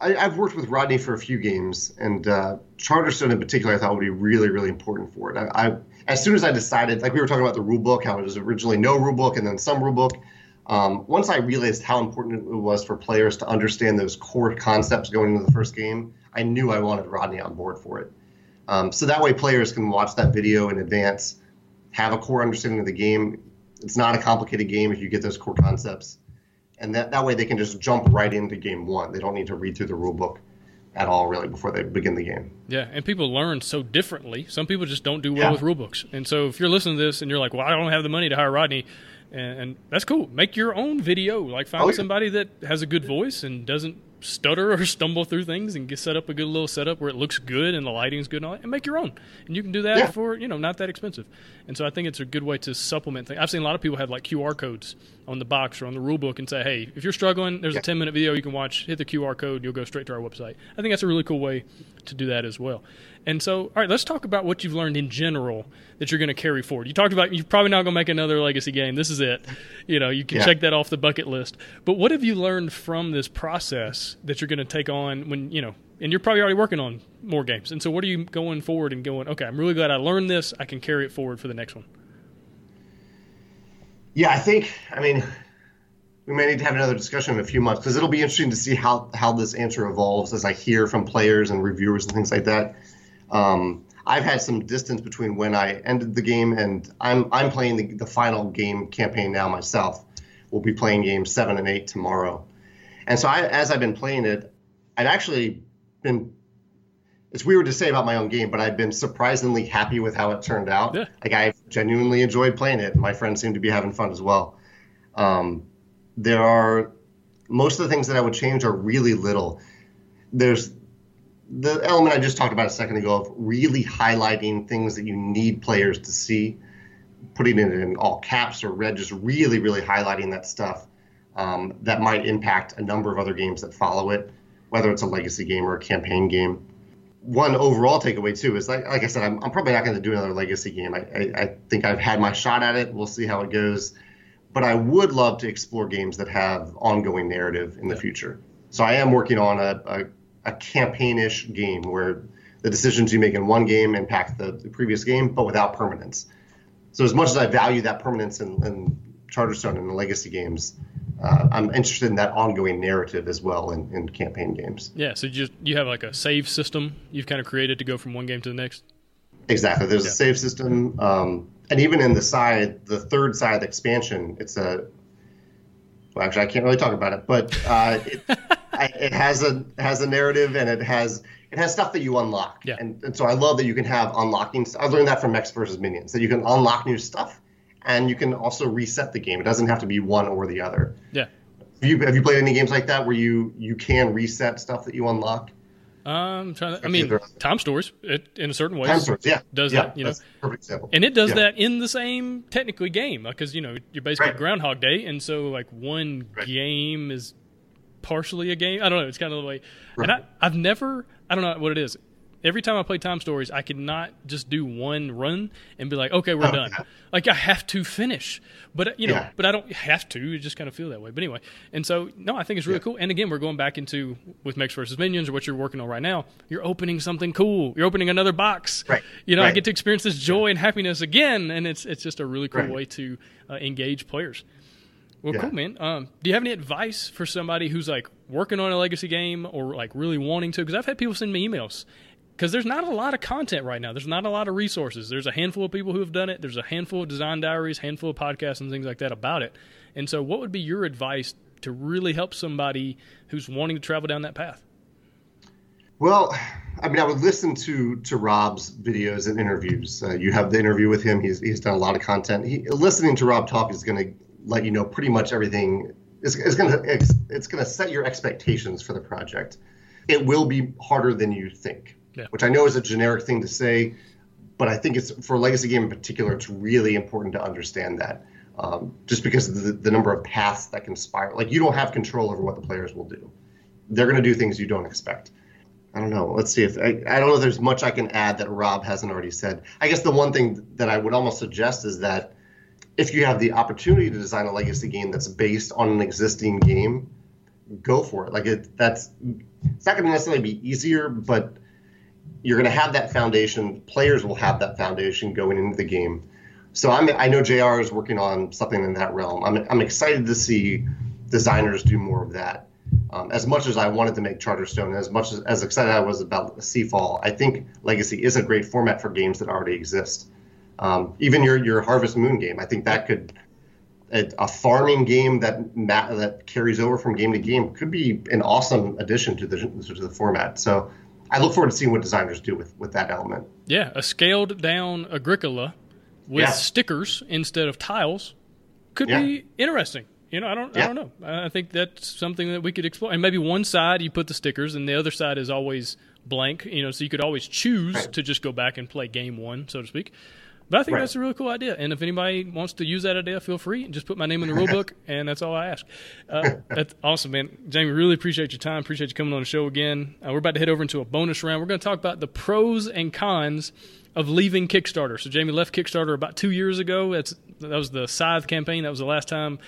I, have worked with Rodney for a few games, and uh, Charterstone in particular, I thought would be really, really important for it. I, I, as soon as I decided, like we were talking about the rule book, how it was originally no rule book and then some rule book. Um, once I realized how important it was for players to understand those core concepts going into the first game, I knew I wanted Rodney on board for it. Um, so that way, players can watch that video in advance, have a core understanding of the game. It's not a complicated game if you get those core concepts and that, that way they can just jump right into game one. They don't need to read through the rule book at all really before they begin the game. Yeah, and people learn so differently. Some people just don't do well yeah. with rule books. And so if you're listening to this and you're like, "Well, I don't have the money to hire Rodney," and, and that's cool. Make your own video. Like find oh, yeah. somebody that has a good voice and doesn't stutter or stumble through things and get set up a good little setup where it looks good and the lighting's good and, all that, and make your own. And you can do that yeah. for you know not that expensive. And so I think it's a good way to supplement things. I've seen a lot of people have like QR codes on the box or on the rule book and say, hey, if you're struggling, there's yeah. a 10 minute video you can watch. Hit the QR code, you'll go straight to our website. I think that's a really cool way to do that as well. And so, all right, let's talk about what you've learned in general that you're going to carry forward. You talked about you're probably not going to make another legacy game. This is it. You know, you can yeah. check that off the bucket list. But what have you learned from this process that you're going to take on when, you know, and you're probably already working on more games. And so what are you going forward and going, okay, I'm really glad I learned this. I can carry it forward for the next one. Yeah, I think, I mean, we may need to have another discussion in a few months because it'll be interesting to see how, how this answer evolves as I hear from players and reviewers and things like that. Um, I've had some distance between when I ended the game and I'm I'm playing the, the final game campaign now myself. We'll be playing games seven and eight tomorrow, and so I, as I've been playing it, I'd actually been. It's weird to say about my own game, but I've been surprisingly happy with how it turned out. Yeah. Like I've genuinely enjoyed playing it. My friends seem to be having fun as well. Um, there are most of the things that I would change are really little. There's the element I just talked about a second ago of really highlighting things that you need players to see, putting it in all caps or red, just really, really highlighting that stuff um, that might impact a number of other games that follow it, whether it's a legacy game or a campaign game. one overall takeaway too is like like I said, I'm, I'm probably not going to do another legacy game. I, I, I think I've had my shot at it. We'll see how it goes. But I would love to explore games that have ongoing narrative in the future. So I am working on a, a, a campaign-ish game where the decisions you make in one game impact the, the, previous game, but without permanence. So as much as I value that permanence in, in Charterstone and the legacy games, uh, I'm interested in that ongoing narrative as well in, in campaign games. Yeah, so you just you have like a save system you've kind of created to go from one game to the next. Exactly. There's yeah. a save system, um, and even in the Scythe, the third Scythe the expansion, it's a. Well, actually, I can't really talk about it, but uh, it, it has a has a narrative and it has it has stuff that you unlock. Yeah. And, and so I love that you can have unlocking. I learned that from Mechs versus Minions that you can unlock new stuff and you can also reset the game. It doesn't have to be one or the other. Yeah. Have you have you played any games like that where you you can reset stuff that you unlock? Um, trying to, I mean, Time Stories it, in a certain way. Time Stories, yeah, does yeah, that. You know, perfect example. And it does yeah. that in the same technically game because you know you're basically right. Groundhog Day, and so like one right. game is partially a game. I don't know. It's kind of the way. Right. And I, I've never. I don't know what it is every time I play Time Stories, I cannot just do one run and be like, okay, we're oh, done. Yeah. Like I have to finish, but you know, yeah. but I don't have to. You just kind of feel that way. But anyway, and so no, I think it's really yeah. cool. And again, we're going back into with Mechs versus Minions or what you're working on right now. You're opening something cool. You're opening another box. Right. You know, right. I get to experience this joy and happiness again, and it's it's just a really cool right. way to uh, engage players. Well, yeah. cool, man. Um, do you have any advice for somebody who's like working on a legacy game or like really wanting to? Because I've had people send me emails because there's not a lot of content right now. There's not a lot of resources. There's a handful of people who have done it. There's a handful of design diaries, handful of podcasts, and things like that about it. And so, what would be your advice to really help somebody who's wanting to travel down that path? Well, I mean, I would listen to to Rob's videos and interviews. Uh, you have the interview with him. He's he's done a lot of content. He, listening to Rob talk is going to let you know pretty much everything. It's, to it's, to set your expectations for the project. It will be harder than you think yeah. which I know is a generic thing to say, but I think it's for a legacy game in particular, it's really important to understand that. Um, just because of the, the number of paths that can spiral. Like you don't have control over what the players will do. They're going to do things you don't expect. I don't know. Let's see if I, I don't know if there's much I can add that Rob hasn't already said. I guess the one thing that I would almost suggest is that if you have the opportunity to design a legacy game that's based on an existing game, go for it. Like it, that's it's not going to necessarily be easier, but you're going to have that foundation. Players will have that foundation going into the game. So I'm, I know JR is working on something in that realm. I'm, I'm excited to see designers do more of that. Um, as much as I wanted to make Charterstone, as much as, as excited I was about Seafall, I think Legacy is a great format for games that already exist. Um, even your your Harvest Moon game, I think that could a, a farming game that that carries over from game to game could be an awesome addition to the to the format. So I look forward to seeing what designers do with, with that element. Yeah, a scaled down Agricola with yeah. stickers instead of tiles could yeah. be interesting. You know, I don't, yeah. I don't know. I think that's something that we could explore. And maybe one side you put the stickers, and the other side is always blank. You know, so you could always choose right. to just go back and play game one, so to speak. But I think right. that's a really cool idea. And if anybody wants to use that idea, feel free and just put my name in the rule book, and that's all I ask. Uh, that's awesome, man. Jamey, really appreciate your time. Appreciate you coming on the show again. Uh, we're about to head over into a bonus round. We're going to talk about the pros and cons of leaving Kickstarter. So Jamey left Kickstarter about two years ago. That's that was the Scythe campaign. That was the last time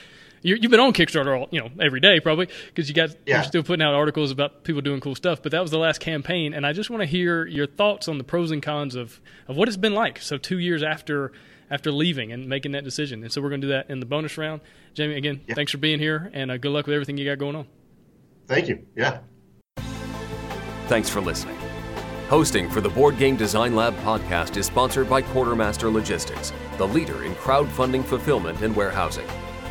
you have been on Kickstarter, all, you know, every day probably because you got yeah. you're still putting out articles about people doing cool stuff. But that was the last campaign, and I just want to hear your thoughts on the pros and cons of of what it's been like. So two years after after leaving and making that decision, and so we're going to do that in the bonus round. Jamey, again, yeah. thanks for being here, and uh, good luck with everything you got going on. Thank you. Yeah. Thanks for listening. Hosting for the Board Game Design Lab podcast is sponsored by Quartermaster Logistics, the leader in crowdfunding fulfillment and warehousing.